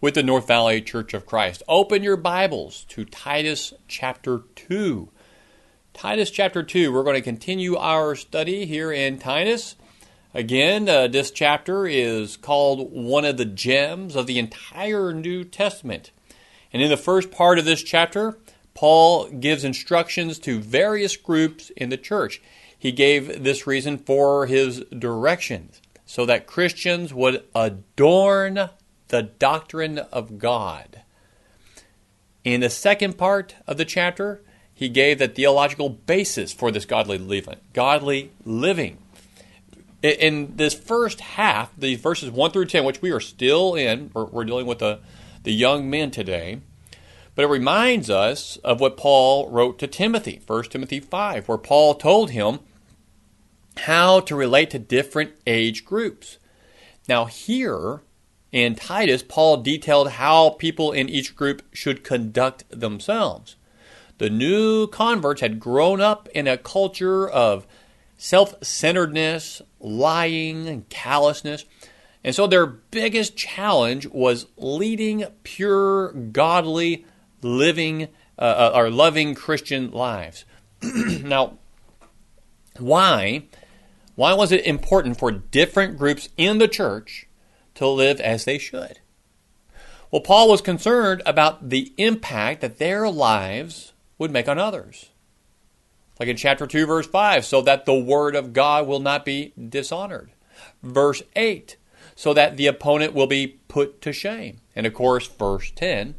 with the North Valley Church of Christ. Open your Bibles to Titus chapter 2. Titus chapter 2, we're going to continue our study here in Titus. Again, uh, this chapter is called one of the gems of the entire New Testament. And in the first part of this chapter, Paul gives instructions to various groups in the church. He gave this reason for his directions so that Christians would adorn the doctrine of God. In the second part of the chapter, he gave the theological basis for this godly living. Godly living. In this first half, these verses 1 through 10, which we are still in, we're, we're dealing with the, the young men today, but it reminds us of what Paul wrote to Timothy, 1 Timothy 5, where Paul told him how to relate to different age groups. Now, here, in Titus, Paul detailed how people in each group should conduct themselves. The new converts had grown up in a culture of self centeredness, lying, and callousness. And so their biggest challenge was leading pure, godly, living, uh, or loving Christian lives. now, why? Why was it important for different groups in the church to live as they should. Well, Paul was concerned about the impact that their lives would make on others. Like in chapter 2, verse 5, so that the word of God will not be dishonored. Verse 8, so that the opponent will be put to shame. And of course, verse 10,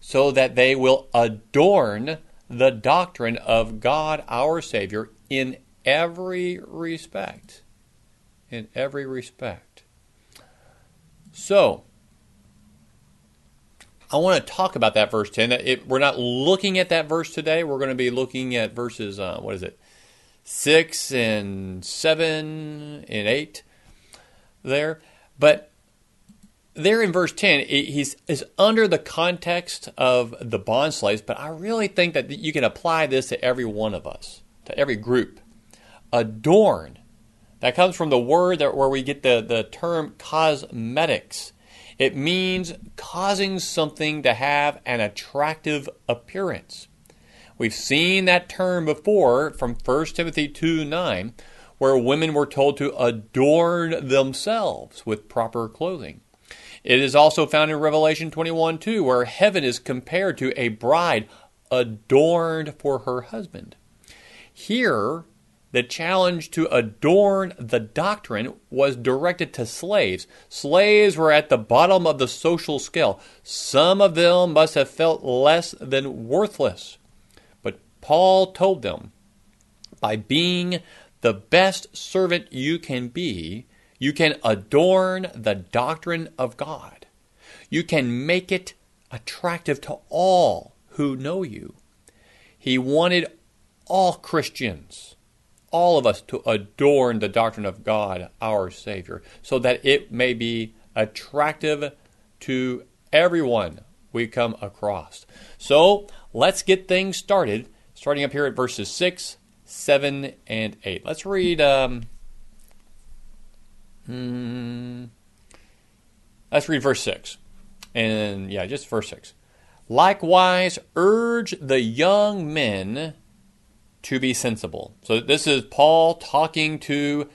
so that they will adorn the doctrine of God our Savior in every respect. In every respect. So, I want to talk about that verse 10. It, we're not looking at that verse today. We're going to be looking at verses, uh, what is it, 6 and 7 and 8 there. But there in verse 10, he's is under the context of the bond slaves, but I really think that you can apply this to every one of us, to every group. Adorn that comes from the word that, where we get the, the term cosmetics. It means causing something to have an attractive appearance. We've seen that term before from 1 Timothy 2 9, where women were told to adorn themselves with proper clothing. It is also found in Revelation 21 2, where heaven is compared to a bride adorned for her husband. Here, the challenge to adorn the doctrine was directed to slaves. Slaves were at the bottom of the social scale. Some of them must have felt less than worthless. But Paul told them by being the best servant you can be, you can adorn the doctrine of God. You can make it attractive to all who know you. He wanted all Christians all of us to adorn the doctrine of God, our Savior, so that it may be attractive to everyone we come across. So let's get things started, starting up here at verses 6, 7, and 8. Let's read. Um, hmm, let's read verse 6. And yeah, just verse 6. Likewise, urge the young men to be sensible. So this is Paul talking to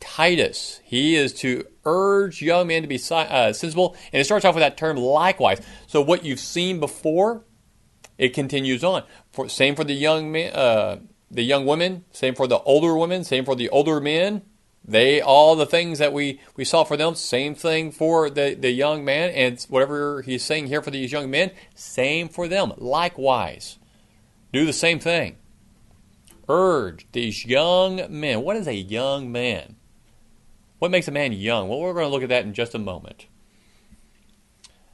Titus. He is to urge young men to be uh, sensible, and it starts off with that term likewise. So what you've seen before, it continues on. For, same for the young men, uh, the young women. Same for the older women. Same for the older men. They all the things that we we saw for them. Same thing for the the young man, and whatever he's saying here for these young men, same for them. Likewise, do the same thing urge these young men. What is a young man? What makes a man young? Well, we're going to look at that in just a moment.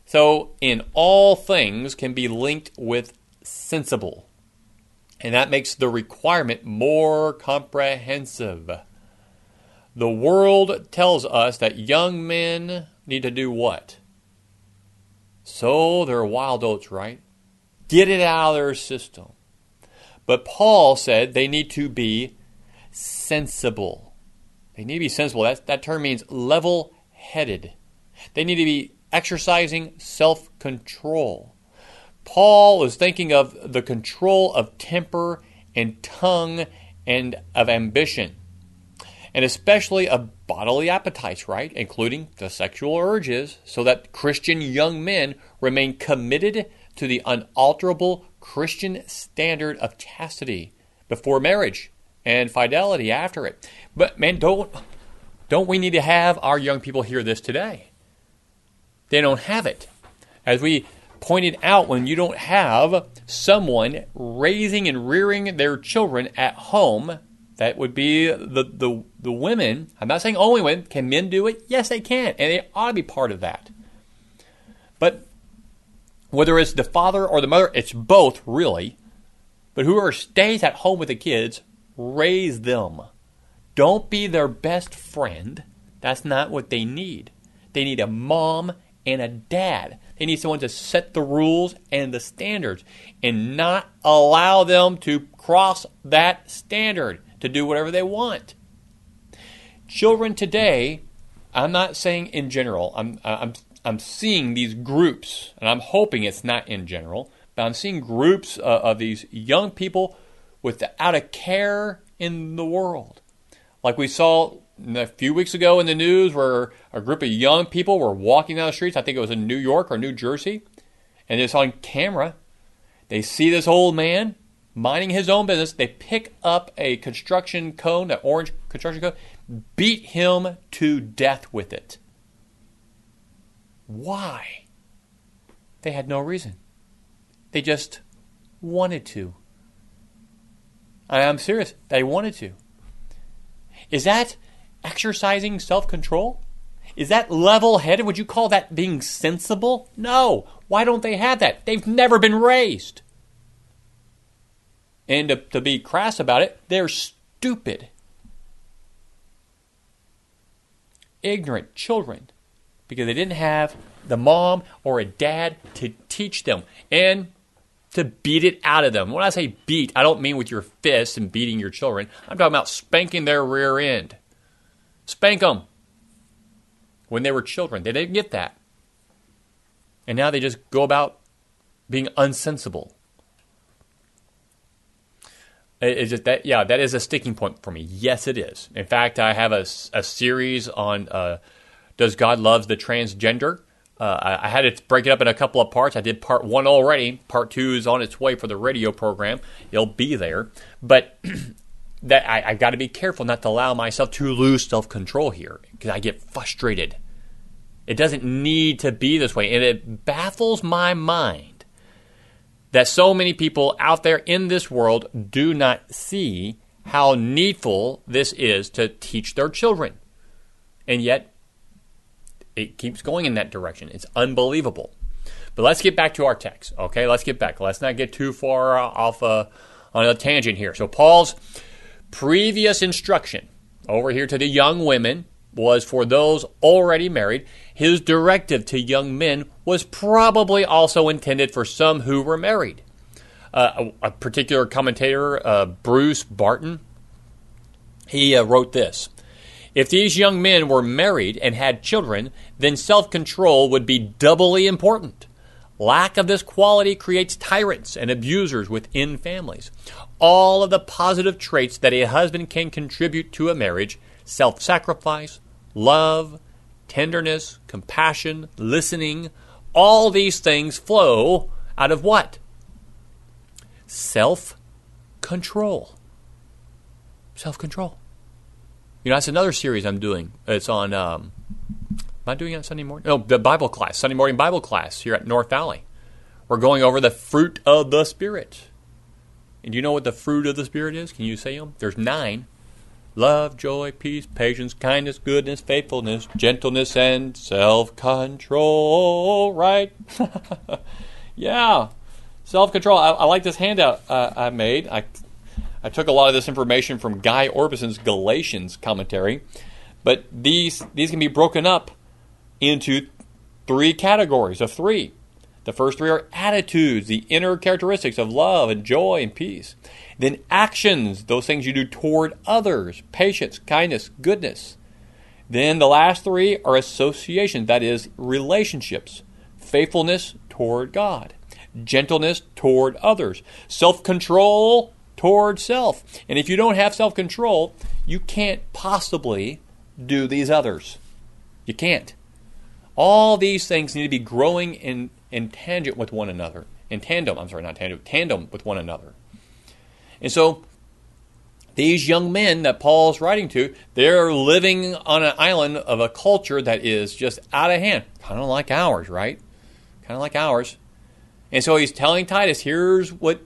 So, in all things can be linked with sensible. And that makes the requirement more comprehensive. The world tells us that young men need to do what? Sow their wild oats, right? Get it out of their system. But Paul said they need to be sensible. They need to be sensible. That, that term means level headed. They need to be exercising self control. Paul is thinking of the control of temper and tongue and of ambition, and especially of bodily appetites, right? Including the sexual urges, so that Christian young men remain committed to the unalterable Christian standard of chastity before marriage and fidelity after it. But man, don't don't we need to have our young people hear this today? They don't have it. As we pointed out, when you don't have someone raising and rearing their children at home, that would be the, the, the women. I'm not saying only women. Can men do it? Yes, they can. And they ought to be part of that. But whether it's the father or the mother, it's both, really. But whoever stays at home with the kids, raise them. Don't be their best friend. That's not what they need. They need a mom and a dad. They need someone to set the rules and the standards and not allow them to cross that standard to do whatever they want. Children today, I'm not saying in general, I'm, I'm, I'm seeing these groups, and I'm hoping it's not in general, but I'm seeing groups uh, of these young people without a care in the world. Like we saw a few weeks ago in the news where a group of young people were walking down the streets. I think it was in New York or New Jersey. And it's on camera. They see this old man minding his own business. They pick up a construction cone, an orange construction cone, beat him to death with it. Why? They had no reason. They just wanted to. I'm serious. They wanted to. Is that exercising self control? Is that level headed? Would you call that being sensible? No. Why don't they have that? They've never been raised. And to, to be crass about it, they're stupid. Ignorant children because they didn't have the mom or a dad to teach them and to beat it out of them. When I say beat, I don't mean with your fists and beating your children. I'm talking about spanking their rear end. Spank them. When they were children, they didn't get that. And now they just go about being unsensible. It's just that, yeah, that is a sticking point for me. Yes, it is. In fact, I have a, a series on uh, Does God Love the Transgender? Uh, I, I, had to break it up in a couple of parts. I did part one already. Part two is on its way for the radio program. It'll be there. But that I, I got to be careful not to allow myself to lose self control here because I get frustrated. It doesn't need to be this way. And it baffles my mind that so many people out there in this world do not see how needful this is to teach their children. And yet, it keeps going in that direction. It's unbelievable. But let's get back to our text, okay? Let's get back. Let's not get too far off uh, on a tangent here. So, Paul's previous instruction over here to the young women was for those already married. His directive to young men was probably also intended for some who were married. Uh, a, a, particular commentator, uh, Bruce Barton, he uh, wrote this If these young men were married and had children, then self control would be doubly important. Lack of this quality creates tyrants and abusers within families. All of the positive traits that a husband can contribute to a marriage self sacrifice, love, tenderness, compassion, listening all these things flow out of what? Self control. Self control. You know, that's another series I'm doing. It's on, um, am I doing it on Sunday morning? No, the Bible class, Sunday morning Bible class here at North Valley. We're going over the fruit of the Spirit. And do you know what the fruit of the Spirit is? Can you say them? There's nine. love, joy, peace, patience, kindness, goodness, faithfulness, gentleness, and self control. Right? yeah. Self control. I, I, like this handout uh, I made. I, I took a lot of this information from Guy Orbison's Galatians commentary, but these, these can be broken up into three categories of three. The first three are attitudes, the inner characteristics of love and joy and peace. Then actions, those things you do toward others, patience, kindness, goodness. Then the last three are associations, that is, relationships, faithfulness toward God, gentleness toward others, self control toward self. And if you don't have self control, you can't possibly do these others. You can't. All these things need to be growing in, in tangent with one another. In tandem, I'm sorry, not tandem, tandem with one another. And so these young men that Paul's writing to, they're living on an island of a culture that is just out of hand, kind of like ours, right? Kind of like ours. And so he's telling Titus, here's what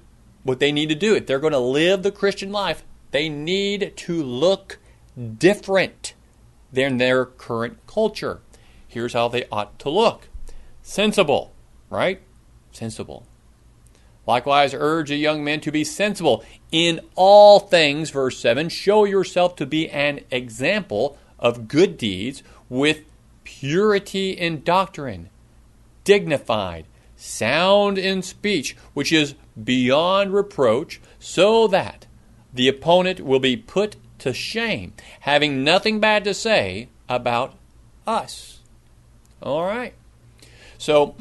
what they need to do. If they're going to live the Christian life, they need to look different than their current culture here's how they ought to look sensible, right? Sensible. Likewise, urge a young man to be sensible in all things, verse 7. Show yourself to be an example of good deeds with purity in doctrine, dignified, sound in speech, which is beyond reproach, so that the opponent will be put to shame, having nothing bad to say about us. All right. So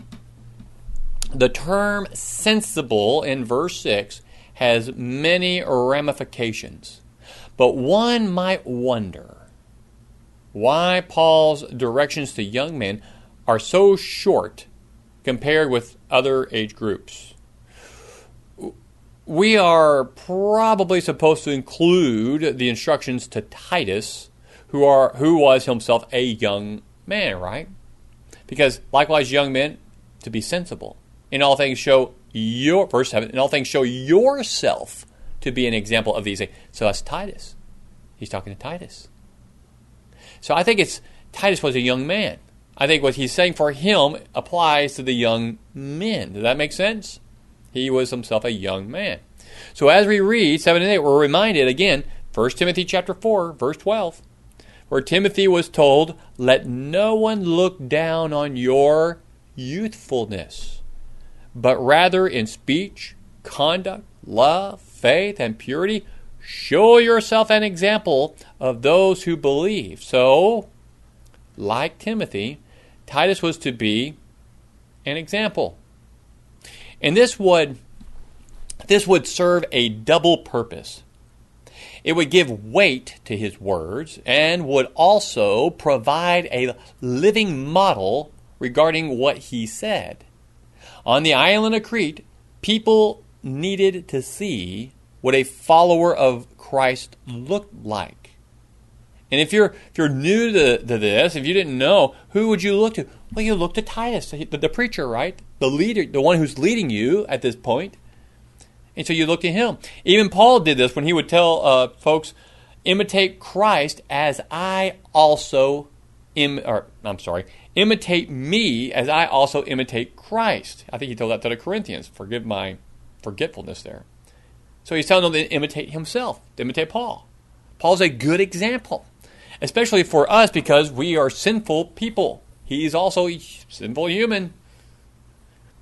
the term sensible in verse 6 has many ramifications. But one might wonder why Paul's directions to young men are so short compared with other age groups. We are probably supposed to include the instructions to Titus, who are who was himself a young man, right? Because likewise, young men, to be sensible. In all things, show your, verse 7, in all things, show yourself to be an example of these things. So that's Titus. He's talking to Titus. So I think it's, Titus was a young man. I think what he's saying for him applies to the young men. Does that make sense? He was himself a young man. So as we read 7 and 8, we're reminded again, 1 Timothy chapter 4, verse 12 where Timothy was told, Let no one look down on your youthfulness, but rather in speech, conduct, love, faith, and purity, show yourself an example of those who believe. So, like Timothy, Titus was to be an example. And this would this would serve a double purpose. It would give weight to his words and would also provide a living model regarding what he said. On the island of Crete, people needed to see what a follower of Christ looked like. And if you're if you're new to, to this, if you didn't know, who would you look to? Well, you look to Titus, the, the preacher, right? The leader, the one who's leading you at this point. And so you look to him. Even Paul did this when he would tell uh, folks, imitate Christ as I also Im- or I'm sorry, imitate me as I also imitate Christ. I think he told that to the Corinthians. Forgive my forgetfulness there. So he's telling them to imitate himself, to imitate Paul. Paul's a good example, especially for us because we are sinful people. He's also a sinful human.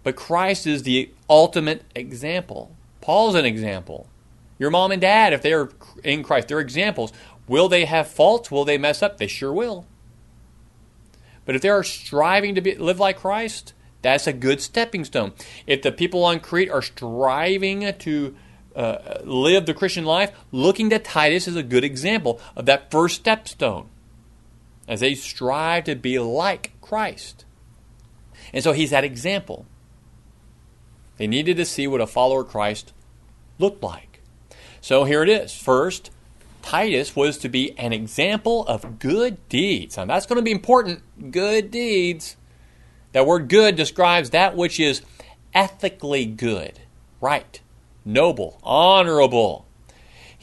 But Christ is the ultimate example. Paul's an example. Your mom and dad, if they are in Christ, they're examples. Will they have faults? Will they mess up? They sure will. But if they are striving to be, live like Christ, that's a good stepping stone. If the people on Crete are striving to uh, live the Christian life, looking to Titus is a good example of that first stepstone as they strive to be like Christ. And so he's that example. They needed to see what a follower of Christ looked like. So here it is. First, Titus was to be an example of good deeds. Now that's going to be important. Good deeds. That word good describes that which is ethically good, right, noble, honorable.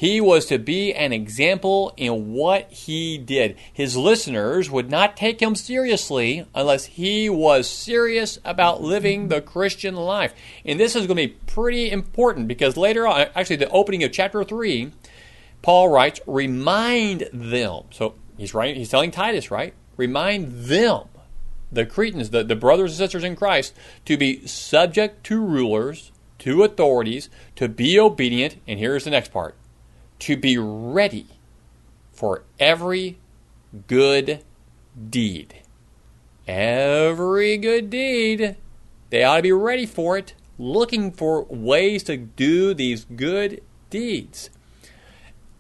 He was to be an example in what he did. His listeners would not take him seriously unless he was serious about living the Christian life. And this is going to be pretty important because later on, actually, the opening of chapter 3, Paul writes, remind them. So he's writing, he's telling Titus, right? Remind them, the Cretans, the, the brothers and sisters in Christ, to be subject to rulers, to authorities, to be obedient. And here's the next part to be ready for every good deed. Every good deed. They ought to be ready for it, looking for ways to do these good deeds.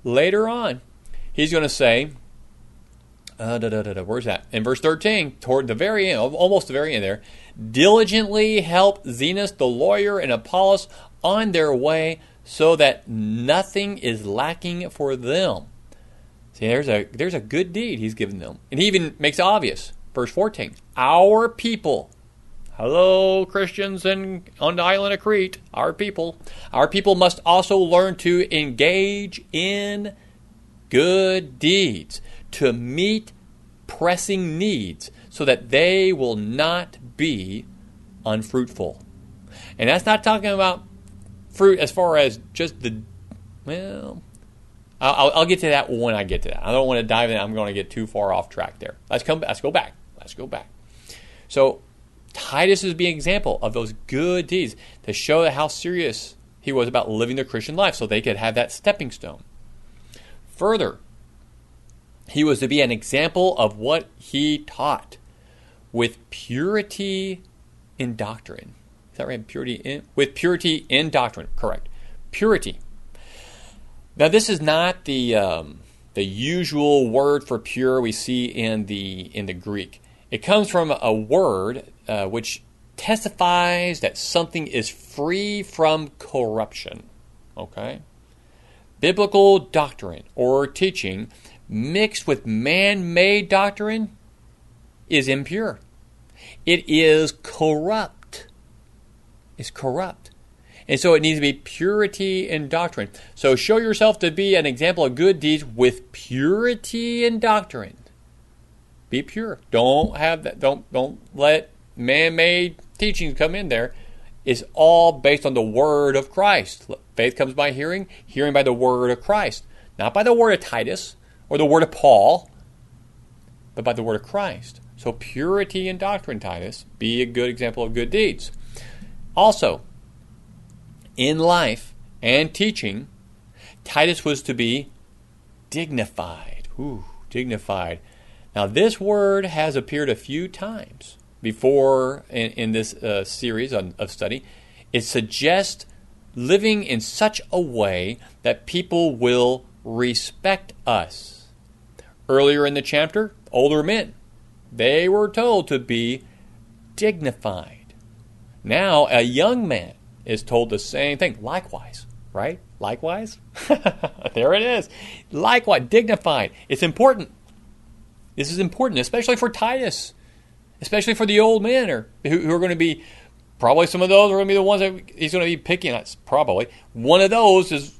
Later on, he's going to say, uh, da, da, da, where's that? In verse 13, toward the very end, almost the very end there, diligently help Zenas the lawyer and Apollos on their way so that nothing is lacking for them. See, there's a there's a good deed he's given them. And he even makes obvious. Verse 14. Our people. Hello, Christians in, on the island of Crete. Our people. Our people must also learn to engage in good deeds, to meet pressing needs, so that they will not be unfruitful. And that's not talking about fruit as far as just the well I'll, I'll, get to that when I get to that. I don't want to dive in. I'm going to get too far off track there. Let's come. Let's go back. Let's go back. So Titus is being an example of those good deeds to show how serious he was about living the Christian life, so they could have that stepping stone. Further, he was to be an example of what he taught with purity in doctrine Is that right? Purity in, with purity in doctrine. Correct. Purity. Now, this is not the um, the usual word for pure we see in the in the Greek. It comes from a word uh, which testifies that something is free from corruption. Okay. Biblical doctrine or teaching mixed with man-made doctrine is impure. It is corrupt is corrupt. And so it needs to be purity in doctrine. So show yourself to be an example of good deeds with purity in doctrine. Be pure. Don't have that don't don't let man-made teachings come in there. It's all based on the word of Christ. Faith comes by hearing, hearing by the word of Christ. Not by the word of Titus or the word of Paul, but by the word of Christ. So purity in doctrine, Titus, be a good example of good deeds. Also, in life and teaching, Titus was to be dignified. Ooh, dignified. Now, this word has appeared a few times before in, in this uh, series on, of study. It suggests living in such a way that people will respect us. Earlier in the chapter, older men, they were told to be dignified. Now, a young man is told the same thing. Likewise, right? Likewise? there it is. Likewise, dignified. It's important. This is important, especially for Titus, especially for the old men or, who, who are going to be, probably some of those are going to be the ones that he's going to be picking at. Probably. One of those is,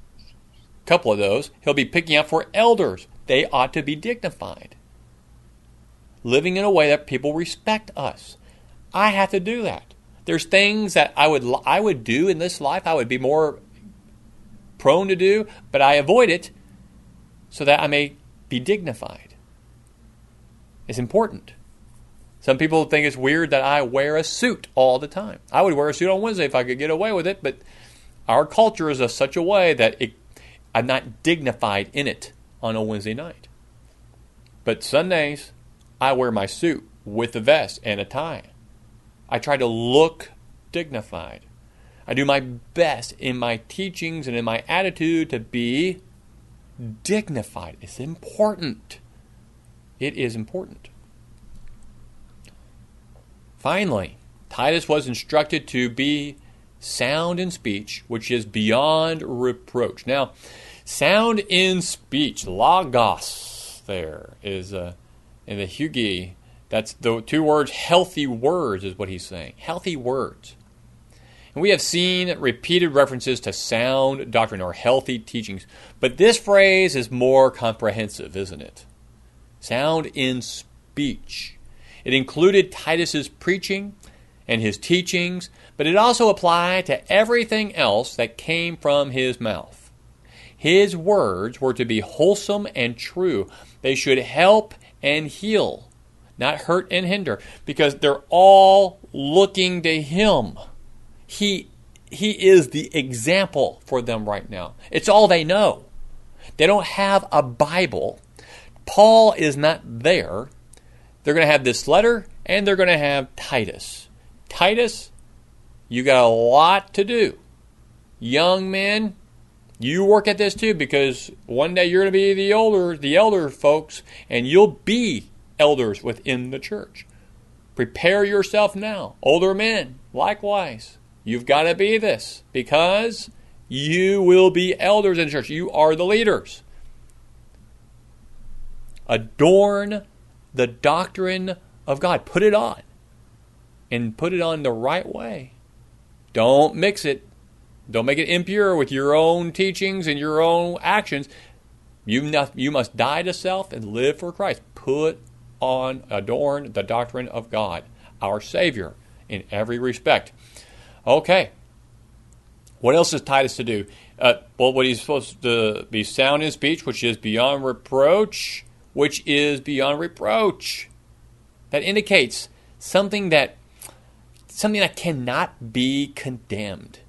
a couple of those, he'll be picking out for elders. They ought to be dignified. Living in a way that people respect us. I have to do that. There's things that I would I would do in this life. I would be more prone to do, but I avoid it so that I may be dignified. It's important. Some people think it's weird that I wear a suit all the time. I would wear a suit on Wednesday if I could get away with it, but our culture is such a way that it, I'm not dignified in it on a Wednesday night. But Sundays, I wear my suit with a vest and a tie. I try to look dignified. I do my best in my teachings and in my attitude to be dignified. It's important. It is important. Finally, Titus was instructed to be sound in speech, which is beyond reproach. Now, sound in speech, logos, there is a, in the Hugi that's the two words, healthy words, is what he's saying. Healthy words. And We have seen repeated references to sound doctrine or healthy teachings, but this phrase is more comprehensive, isn't it? Sound in speech. It included Titus's preaching and his teachings, but it also applied to everything else that came from his mouth. His words were to be wholesome and true. They should help and heal, not hurt and hinder, because they're all looking to him. He he is the example for them right now. It's all they know. They don't have a Bible. Paul is not there. They're going to have this letter and they're going to have Titus. Titus, you got a lot to do. Young men, you work at this too because one day you're going to be the older, the elder folks, and you'll be elders within the church. Prepare yourself now. Older men, likewise. You've got to be this because you will be elders in church. You are the leaders. Adorn the doctrine of God. Put it on and put it on the right way. Don't mix it. Don't make it impure with your own teachings and your own actions. You must, you must die to self and live for Christ. Put on, adorn the doctrine of God, our Savior, in every respect. Okay. What else is Titus to do? Uh, well, what he's supposed to be sound in speech, which is beyond reproach, which is beyond reproach. That indicates something that something that cannot be condemned.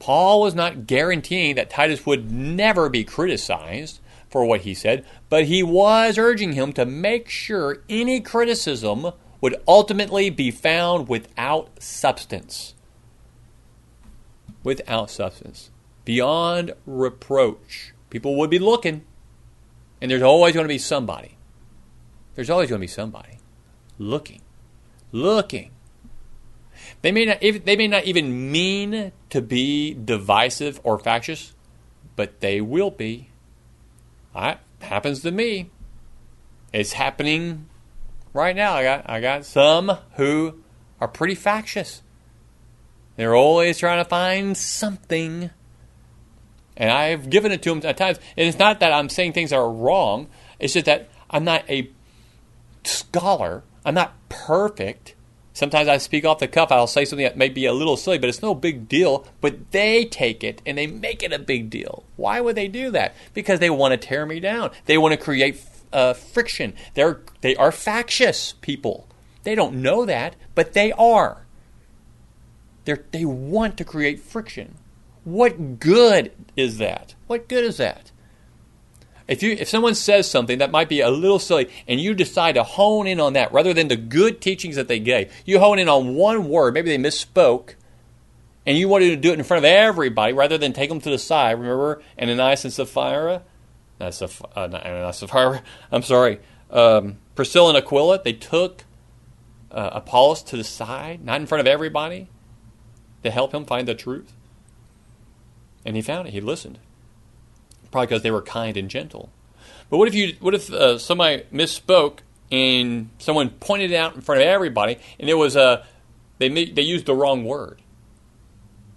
Paul was not guaranteeing that Titus would never be criticized for what he said, but he was urging him to make sure any criticism would ultimately be found without substance. Without substance. Beyond reproach. People would be looking, and there's always going to be somebody. There's always going to be somebody looking. Looking they may not they may not even mean to be divisive or factious, but they will be. That happens to me. It's happening right now. I got I got some who are pretty factious. They're always trying to find something. And I've given it to them at times. And it's not that I'm saying things are wrong. It's just that I'm not a scholar. I'm not perfect. Sometimes I speak off the cuff. I'll say something that may be a little silly, but it's no big deal. But they take it and they make it a big deal. Why would they do that? Because they want to tear me down. They want to create uh, friction. They're they are factious people. They don't know that, but they are. They they want to create friction. What good is that? What good is that? If you if someone says something that might be a little silly and you decide to hone in on that rather than the good teachings that they gave, you hone in on one word, maybe they misspoke, and you wanted to do it in front of everybody rather than take them to the side. Remember Ananias and Sapphira? Not, Saph- uh, Ananias Sapphira. I'm sorry. Um, Priscilla and Aquila, they took uh, Apollos to the side, not in front of everybody, to help him find the truth. And he found it. He listened probably because they were kind and gentle. But what if you what if uh, somebody misspoke and someone pointed it out in front of everybody and it was a they they used the wrong word.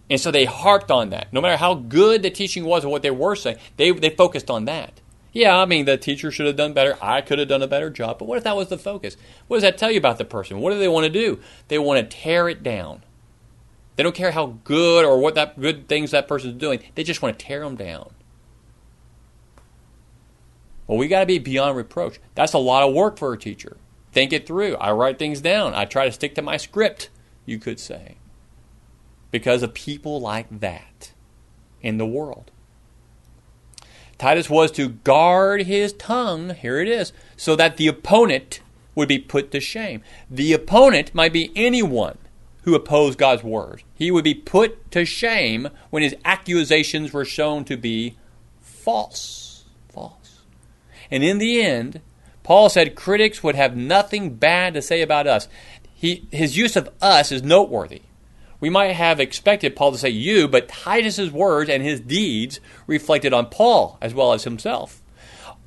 And so they harped on that. No matter how good the teaching was or what they were saying, they they focused on that. Yeah, I mean the teacher should have done better. I could have done a better job. But what if that was the focus? What does that tell you about the person? What do they want to do? They want to tear it down. They don't care how good or what that good things that person's doing. They just want to tear them down. Well, we got to be beyond reproach. That's a lot of work for a teacher. Think it through. I write things down. I try to stick to my script, you could say, because of people like that in the world. Titus was to guard his tongue, here it is, so that the opponent would be put to shame. The opponent might be anyone who opposed God's word. He would be put to shame when his accusations were shown to be false. And in the end, Paul said critics would have nothing bad to say about us. He, his use of us is noteworthy. We might have expected Paul to say you, but Titus's words and his deeds reflected on Paul as well as himself.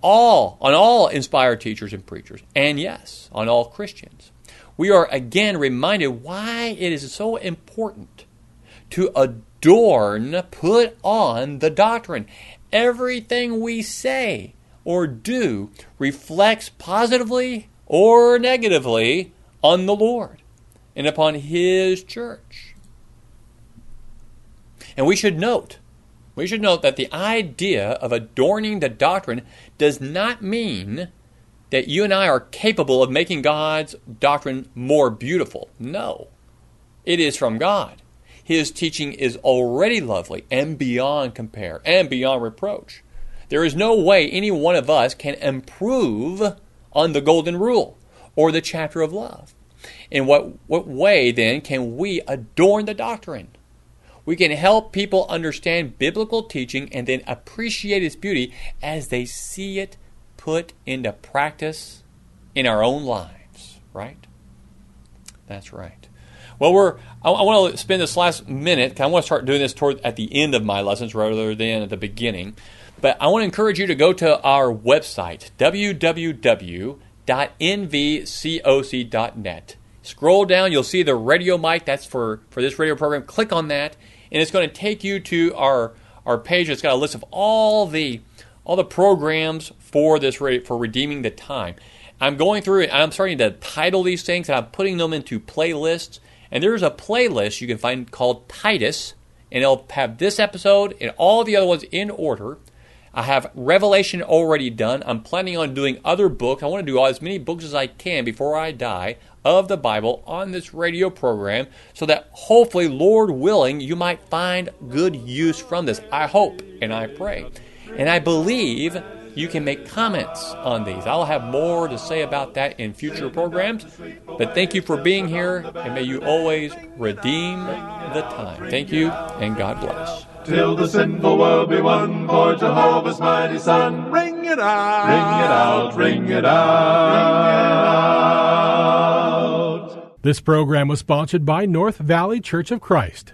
All, on all inspired teachers and preachers, and yes, on all Christians. We are again reminded why it is so important to adorn, put on the doctrine. Everything we say or do reflects positively or negatively on the Lord and upon His church. And we should note, we should note that the idea of adorning the doctrine does not mean that you and I are capable of making God's doctrine more beautiful. No. It is from God. His teaching is already lovely and beyond compare and beyond reproach. There is no way any one of us can improve on the golden rule or the chapter of love. In what, what way then can we adorn the doctrine? We can help people understand biblical teaching and then appreciate its beauty as they see it put into practice in our own lives, right? That's right. Well, we're I, I want to spend this last minute. I want to start doing this toward at the end of my lessons rather than at the beginning. But I want to encourage you to go to our website www.nvcoc.net. Scroll down, you'll see the radio mic. That's for for this radio program. Click on that, and it's going to take you to our our page. It's got a list of all the all the programs for this for redeeming the time. I'm going through it. I'm starting to title these things, and I'm putting them into playlists. And there's a playlist you can find called Titus, and it'll have this episode and all the other ones in order. I have Revelation already done. I'm planning on doing other books. I want to do as many books as I can before I die of the Bible on this radio program so that hopefully, Lord willing, you might find good use from this. I hope and I pray. And I believe you can make comments on these. I'll have more to say about that in future programs. But thank you for being here, and may you always redeem the time. Thank you, and God bless. Till the sinful world be won for Jehovah's mighty Son. Ring it out, ring it out, ring it out. This program was sponsored by North Valley Church of Christ.